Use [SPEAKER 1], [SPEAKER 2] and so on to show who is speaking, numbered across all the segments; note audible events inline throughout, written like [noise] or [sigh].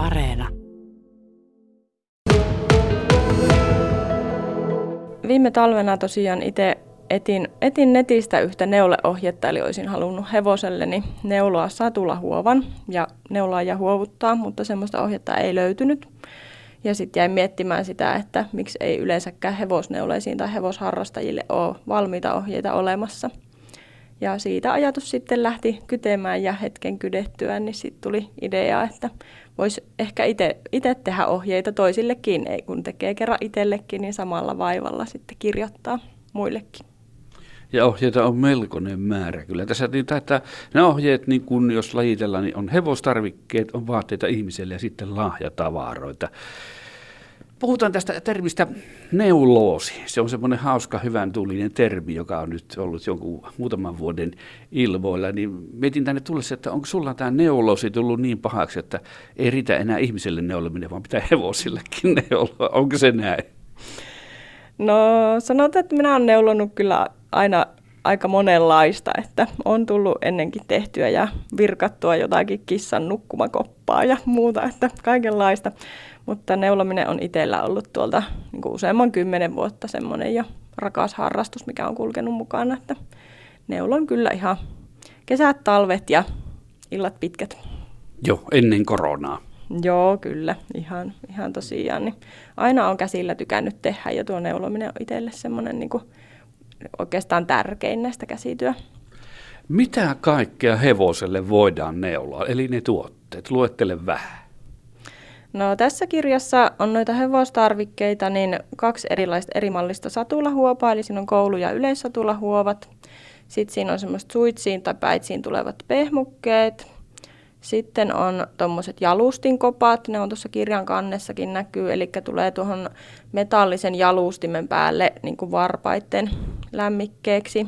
[SPEAKER 1] Areena.
[SPEAKER 2] Viime talvena tosiaan itse etin, etin netistä yhtä neuleohjetta, eli olisin halunnut hevoselleni neuloa satulahuovan ja neulaa ja huovuttaa, mutta semmoista ohjetta ei löytynyt. Ja sitten jäin miettimään sitä, että miksi ei yleensäkään hevosneuleisiin tai hevosharrastajille ole valmiita ohjeita olemassa. Ja siitä ajatus sitten lähti kytemään ja hetken kydettyä, niin sitten tuli idea, että voisi ehkä itse tehdä ohjeita toisillekin, ei kun tekee kerran itsellekin, niin samalla vaivalla sitten kirjoittaa muillekin.
[SPEAKER 3] Ja ohjeita on melkoinen määrä. Kyllä tässä niin, että ne ohjeet, niin kun jos lajitellaan, niin on hevostarvikkeet, on vaatteita ihmiselle ja sitten lahjatavaroita. Puhutaan tästä termistä neuloosi. Se on semmoinen hauska, hyvän tulinen termi, joka on nyt ollut jonkun muutaman vuoden ilmoilla. Niin mietin tänne tullessa, että onko sulla tämä neuloosi tullut niin pahaksi, että ei riitä enää ihmiselle neuleminen, vaan pitää hevosillekin [laughs] neuloa. Onko se näin?
[SPEAKER 2] No sanotaan, että minä olen neulonut kyllä aina aika monenlaista, että on tullut ennenkin tehtyä ja virkattua jotakin kissan nukkumakoppaa ja muuta, että kaikenlaista. Mutta neulominen on itsellä ollut tuolta niin kuin useamman kymmenen vuotta semmoinen jo rakas harrastus, mikä on kulkenut mukana, että neulon kyllä ihan kesät, talvet ja illat pitkät.
[SPEAKER 3] Joo, ennen koronaa.
[SPEAKER 2] Joo, kyllä, ihan, ihan tosiaan. Niin aina on käsillä tykännyt tehdä ja tuo neulominen on itselle semmoinen niin kuin oikeastaan tärkein näistä käsityö.
[SPEAKER 3] Mitä kaikkea hevoselle voidaan neuloa, eli ne tuotteet? Luettele vähän.
[SPEAKER 2] No tässä kirjassa on noita hevostarvikkeita, niin kaksi erilaista eri mallista satulahuopaa, eli siinä on koulu- ja yleissatulahuovat. Sitten siinä on semmoiset suitsiin tai päitsiin tulevat pehmukkeet. Sitten on tuommoiset jalustinkopat, ne on tuossa kirjan kannessakin näkyy, eli tulee tuohon metallisen jalustimen päälle niin kuin varpaitten lämmikkeeksi.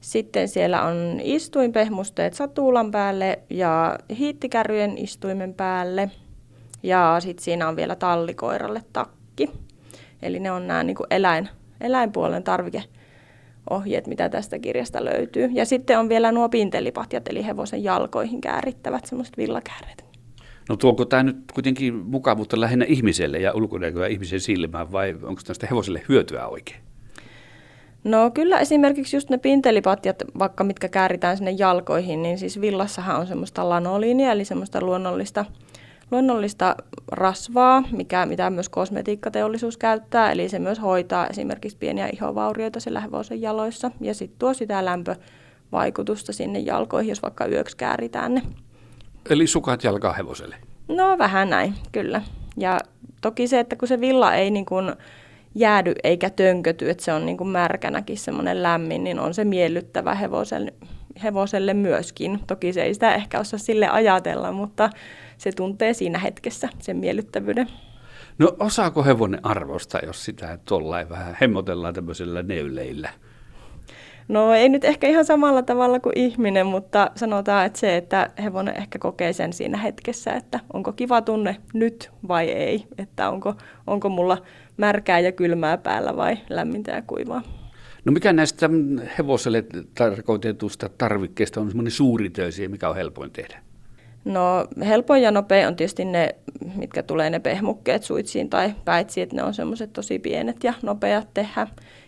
[SPEAKER 2] Sitten siellä on istuinpehmusteet satulan päälle ja hiittikärryjen istuimen päälle. Ja sitten siinä on vielä tallikoiralle takki. Eli ne on nämä niin kuin eläin, eläinpuolen tarvikeohjeet, mitä tästä kirjasta löytyy. Ja sitten on vielä nuo pintelipatjat, eli hevosen jalkoihin käärittävät semmoiset villakääreet.
[SPEAKER 3] No tuoko tämä nyt kuitenkin mukavuutta lähinnä ihmiselle ja ulkonäköä ihmisen silmään vai onko tästä hevoselle hyötyä oikein?
[SPEAKER 2] No kyllä esimerkiksi just ne pintelipatjat, vaikka mitkä kääritään sinne jalkoihin, niin siis villassahan on semmoista lanoliinia, eli semmoista luonnollista, luonnollista rasvaa, mikä, mitä myös kosmetiikkateollisuus käyttää, eli se myös hoitaa esimerkiksi pieniä ihovaurioita se hevosen jaloissa, ja sitten tuo sitä lämpövaikutusta sinne jalkoihin, jos vaikka yöksi kääritään ne.
[SPEAKER 3] Eli sukat jalkaa hevoselle?
[SPEAKER 2] No vähän näin, kyllä. Ja toki se, että kun se villa ei niin kuin jäädy eikä tönköty, että se on niin kuin märkänäkin semmoinen lämmin, niin on se miellyttävä hevoselle, hevoselle myöskin. Toki se ei sitä ehkä osaa sille ajatella, mutta se tuntee siinä hetkessä sen miellyttävyyden.
[SPEAKER 3] No osaako hevonen arvostaa, jos sitä tuollain vähän hemmotellaan tämmöisellä neuleillä?
[SPEAKER 2] No ei nyt ehkä ihan samalla tavalla kuin ihminen, mutta sanotaan, että se, että hevonen ehkä kokee sen siinä hetkessä, että onko kiva tunne nyt vai ei, että onko, onko mulla märkää ja kylmää päällä vai lämmintä ja kuivaa.
[SPEAKER 3] No mikä näistä hevoselle tarkoitetusta tarvikkeista on semmoinen suuritöisiä, mikä on helpoin tehdä?
[SPEAKER 2] No helpoin ja nopea on tietysti ne, mitkä tulee ne pehmukkeet suitsiin tai päitsiin, että ne on semmoiset tosi pienet ja nopeat tehdä.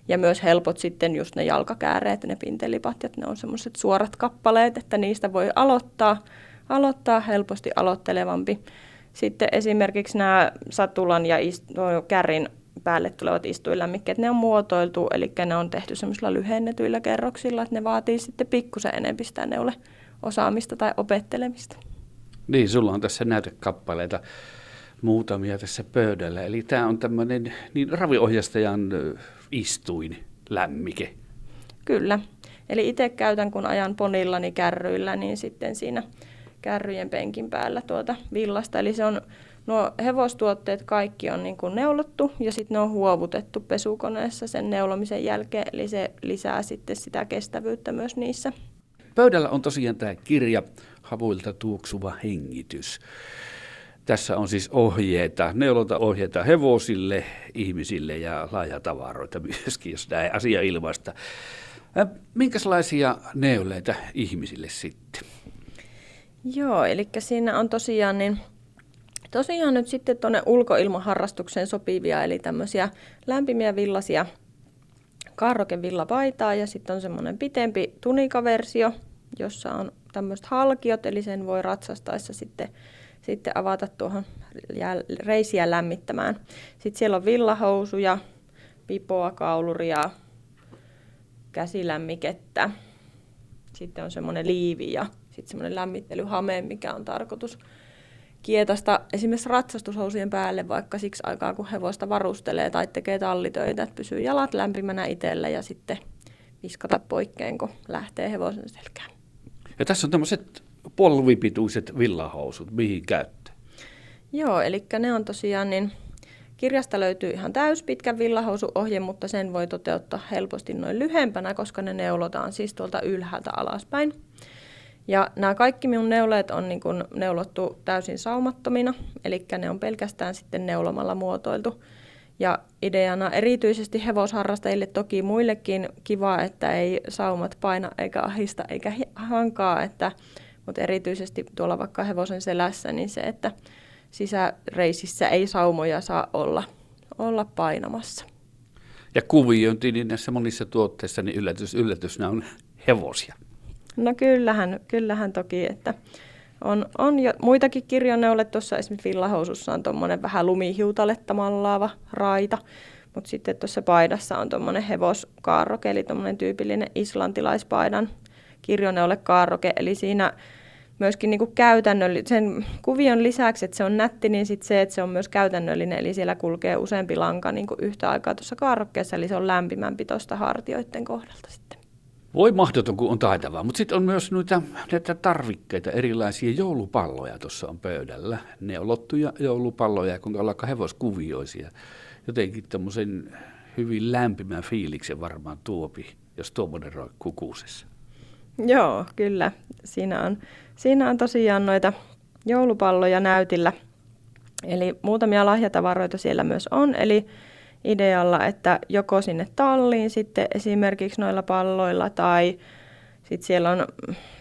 [SPEAKER 2] Ja myös helpot sitten just ne jalkakääreet, ne pintelipatjat, ne on semmoiset suorat kappaleet, että niistä voi aloittaa, aloittaa helposti aloittelevampi. Sitten esimerkiksi nämä satulan ja ist- no, kärrin päälle tulevat istuinlämmikkeet, ne on muotoiltu, eli ne on tehty semmoisilla lyhennetyillä kerroksilla, että ne vaatii sitten pikkusen enemmän sitä neule osaamista tai opettelemista.
[SPEAKER 3] Niin, sulla on tässä näytekappaleita muutamia tässä pöydällä. Eli tämä on tämmöinen niin raviohjastajan istuin lämmike.
[SPEAKER 2] Kyllä. Eli itse käytän, kun ajan ponillani kärryillä, niin sitten siinä kärryjen penkin päällä tuota villasta. Eli se on, nuo hevostuotteet kaikki on niin kuin neulottu ja sitten ne on huovutettu pesukoneessa sen neulomisen jälkeen. Eli se lisää sitten sitä kestävyyttä myös niissä.
[SPEAKER 3] Pöydällä on tosiaan tämä kirja Havuilta tuoksuva hengitys. Tässä on siis ohjeita, neulontaohjeita hevosille, ihmisille ja laajatavaroita myöskin, jos näin asia ilmaista. Minkälaisia neuleita ihmisille sitten?
[SPEAKER 2] Joo, eli siinä on tosiaan niin Tosiaan nyt sitten tuonne ulkoilmaharrastukseen sopivia, eli tämmöisiä lämpimiä villasia kaarrokevillapaitaa ja sitten on semmoinen pitempi tunikaversio, jossa on tämmöiset halkiot, eli sen voi ratsastaessa sitten, sitten avata tuohon reisiä lämmittämään. Sitten siellä on villahousuja, pipoa, kauluria, käsilämmikettä. Sitten on semmoinen liivi ja sitten semmoinen lämmittelyhame, mikä on tarkoitus kietasta esimerkiksi ratsastushousien päälle vaikka siksi aikaa, kun hevosta varustelee tai tekee tallitöitä, että pysyy jalat lämpimänä itselle ja sitten viskata poikkeen, kun lähtee hevosen selkään.
[SPEAKER 3] Ja tässä on tämmöiset polvipituiset villahousut, mihin käyttää?
[SPEAKER 2] Joo, eli ne on tosiaan niin Kirjasta löytyy ihan täyspitkä villahousuohje, mutta sen voi toteuttaa helposti noin lyhempänä, koska ne neulotaan siis tuolta ylhäältä alaspäin. Ja nämä kaikki minun neuleet on niin kuin neulottu täysin saumattomina, eli ne on pelkästään sitten neulomalla muotoiltu. Ja ideana erityisesti hevosharrastajille toki muillekin kiva, että ei saumat paina eikä ahista eikä hankaa, että, mutta erityisesti tuolla vaikka hevosen selässä, niin se, että sisäreisissä ei saumoja saa olla, olla painamassa.
[SPEAKER 3] Ja kuviointi, niin näissä monissa tuotteissa, niin yllätys, yllätys, nämä on hevosia.
[SPEAKER 2] No kyllähän, kyllähän toki, että on, on jo muitakin kirjoneulle. Tuossa esimerkiksi villahousussa on tuommoinen vähän lumihiutaletta mallaava raita, mutta sitten tuossa paidassa on tuommoinen hevoskaarroke, eli tuommoinen tyypillinen islantilaispaidan kirjoneulle kaarroke, eli siinä myöskin niin käytännöllinen, sen kuvion lisäksi, että se on nätti, niin sit se, että se on myös käytännöllinen, eli siellä kulkee useampi lanka niin yhtä aikaa tuossa kaarrokkeessa, eli se on lämpimämpi tuosta hartioiden kohdalta sitten.
[SPEAKER 3] Voi mahdoton, kun on taitavaa, mutta sitten on myös noita näitä tarvikkeita, erilaisia joulupalloja tuossa on pöydällä. Ne on lottuja joulupalloja, kun ollaan hevoskuvioisia. Jotenkin tämmöisen hyvin lämpimän fiiliksen varmaan tuopi, jos tuommoinen roikkuu kuusessa.
[SPEAKER 2] Joo, kyllä. Siinä on, siinä on tosiaan noita joulupalloja näytillä. Eli muutamia lahjatavaroita siellä myös on. Eli idealla, että joko sinne talliin sitten esimerkiksi noilla palloilla tai sitten siellä on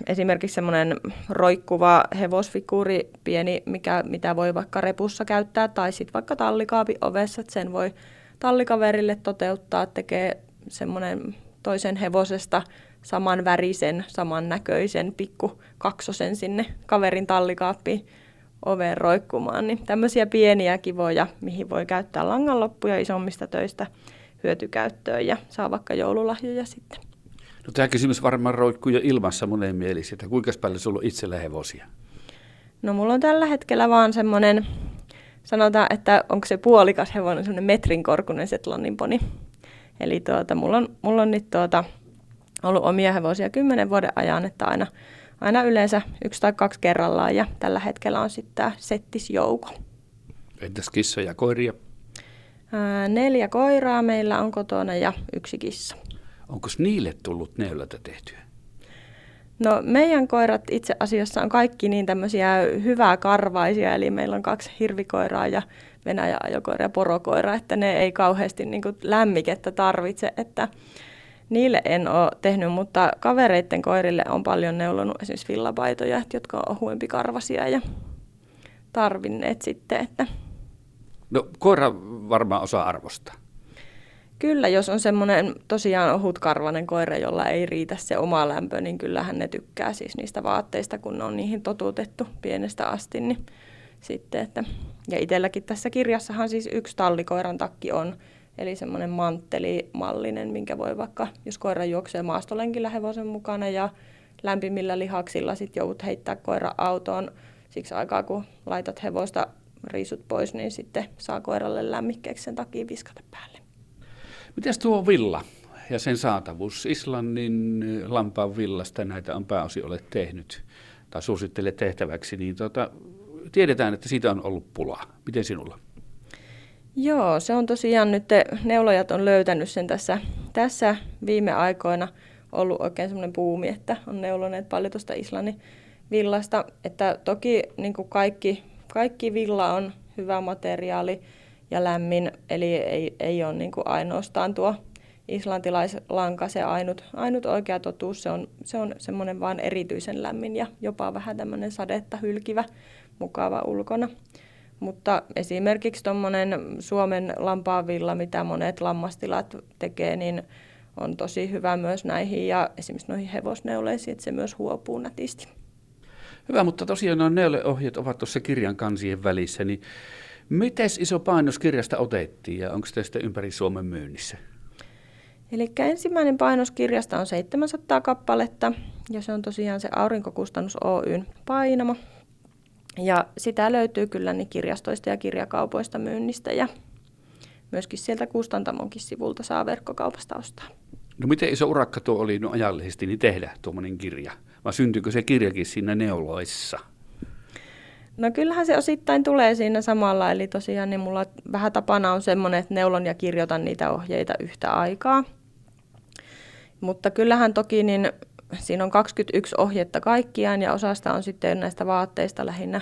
[SPEAKER 2] esimerkiksi semmoinen roikkuva hevosfiguuri, pieni, mikä, mitä voi vaikka repussa käyttää, tai sitten vaikka tallikaapin ovessa, että sen voi tallikaverille toteuttaa, tekee semmoinen toisen hevosesta saman värisen, saman näköisen pikku kaksosen sinne kaverin tallikaappiin oveen roikkumaan. Niin tämmöisiä pieniä kivoja, mihin voi käyttää langanloppuja isommista töistä hyötykäyttöön ja saa vaikka joululahjoja sitten.
[SPEAKER 3] No tämä kysymys varmaan roikkuu jo ilmassa monen mielessä, että kuinka paljon sulla on itsellä hevosia?
[SPEAKER 2] No mulla on tällä hetkellä vaan semmoinen, sanotaan, että onko se puolikas hevonen, semmoinen metrin korkunen Setlannin poni. Eli tuota, mulla on, mulla on nyt tuota, ollut omia hevosia kymmenen vuoden ajan, että aina, aina yleensä yksi tai kaksi kerrallaan ja tällä hetkellä on sitten tämä settisjouko.
[SPEAKER 3] Entäs kissoja ja koiria?
[SPEAKER 2] Ää, neljä koiraa meillä on kotona ja yksi kissa.
[SPEAKER 3] Onko niille tullut neulata tehtyä?
[SPEAKER 2] No meidän koirat itse asiassa on kaikki niin tämmöisiä hyvää karvaisia, eli meillä on kaksi hirvikoiraa ja Venäjä ajokoira ja porokoira, että ne ei kauheasti niin lämmikettä tarvitse, että Niille en ole tehnyt, mutta kavereiden koirille on paljon neulonut esimerkiksi villapaitoja, jotka on ohuempi karvasia ja tarvinneet sitten. Että...
[SPEAKER 3] No koira varmaan osaa arvostaa.
[SPEAKER 2] Kyllä, jos on semmoinen tosiaan ohutkarvainen koira, jolla ei riitä se oma lämpö, niin kyllähän ne tykkää siis niistä vaatteista, kun ne on niihin totutettu pienestä asti. Niin sitten, että... Ja itselläkin tässä kirjassahan siis yksi tallikoiran takki on, Eli semmoinen manttelimallinen, minkä voi vaikka, jos koira juoksee maastolenkillä hevosen mukana ja lämpimillä lihaksilla sitten joudut heittää koira autoon siksi aikaa, kun laitat hevosta riisut pois, niin sitten saa koiralle lämmikkeeksi sen takia viskata päälle.
[SPEAKER 3] Mitäs tuo villa ja sen saatavuus? Islannin lampaan villasta näitä on pääosin olet tehnyt tai suosittelet tehtäväksi, niin tuota, tiedetään, että siitä on ollut pulaa. Miten sinulla?
[SPEAKER 2] Joo, se on tosiaan nyt, neulojat on löytänyt sen tässä, tässä viime aikoina ollut oikein semmoinen puumi, että on neuloneet paljon tuosta Islannin villasta. Että toki niin kuin kaikki, kaikki villa on hyvä materiaali ja lämmin, eli ei, ei ole niin kuin ainoastaan tuo islantilaislanka se ainut, ainut oikea totuus. Se on, se on semmoinen vaan erityisen lämmin ja jopa vähän tämmöinen sadetta hylkivä, mukava ulkona. Mutta esimerkiksi tuommoinen Suomen lampaavilla, mitä monet lammastilat tekee, niin on tosi hyvä myös näihin ja esimerkiksi noihin hevosneuleisiin, että se myös huopuu nätisti.
[SPEAKER 3] Hyvä, mutta tosiaan nuo neuleohjeet ovat tuossa kirjan kansien välissä, niin miten iso painos kirjasta otettiin ja onko tästä ympäri Suomen myynnissä?
[SPEAKER 2] Eli ensimmäinen painos kirjasta on 700 kappaletta ja se on tosiaan se Aurinkokustannus Oyn painama. Ja sitä löytyy kyllä niin kirjastoista ja kirjakaupoista myynnistä ja myöskin sieltä Kustantamonkin sivulta saa verkkokaupasta ostaa.
[SPEAKER 3] No miten iso urakka tuo oli no ajallisesti niin tehdä tuommoinen kirja? Vai syntyykö se kirjakin siinä neuloissa?
[SPEAKER 2] No kyllähän se osittain tulee siinä samalla, eli tosiaan niin mulla vähän tapana on semmoinen, että neulon ja kirjoitan niitä ohjeita yhtä aikaa. Mutta kyllähän toki niin siinä on 21 ohjetta kaikkiaan ja osasta on sitten näistä vaatteista lähinnä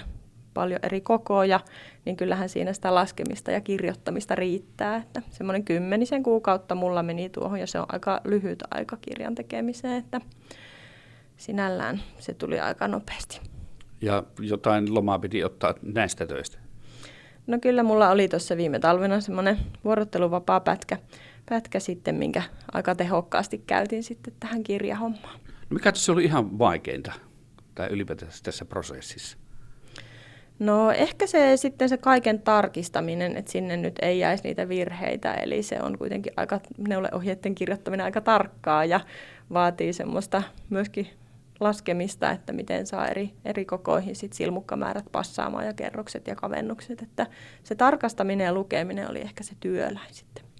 [SPEAKER 2] paljon eri kokoja, niin kyllähän siinä sitä laskemista ja kirjoittamista riittää. Että semmoinen kymmenisen kuukautta mulla meni tuohon ja se on aika lyhyt aika kirjan tekemiseen, että sinällään se tuli aika nopeasti.
[SPEAKER 3] Ja jotain lomaa piti ottaa näistä töistä?
[SPEAKER 2] No kyllä mulla oli tuossa viime talvena semmoinen vuorotteluvapaa pätkä, pätkä sitten, minkä aika tehokkaasti käytin sitten tähän kirjahommaan.
[SPEAKER 3] No mikä se oli ihan vaikeinta tai ylipäätään tässä prosessissa?
[SPEAKER 2] No ehkä se sitten se kaiken tarkistaminen, että sinne nyt ei jäisi niitä virheitä, eli se on kuitenkin aika, neuleohjeiden kirjoittaminen aika tarkkaa ja vaatii semmoista myöskin laskemista, että miten saa eri, eri kokoihin sit silmukkamäärät passaamaan ja kerrokset ja kavennukset, että se tarkastaminen ja lukeminen oli ehkä se työläin sitten.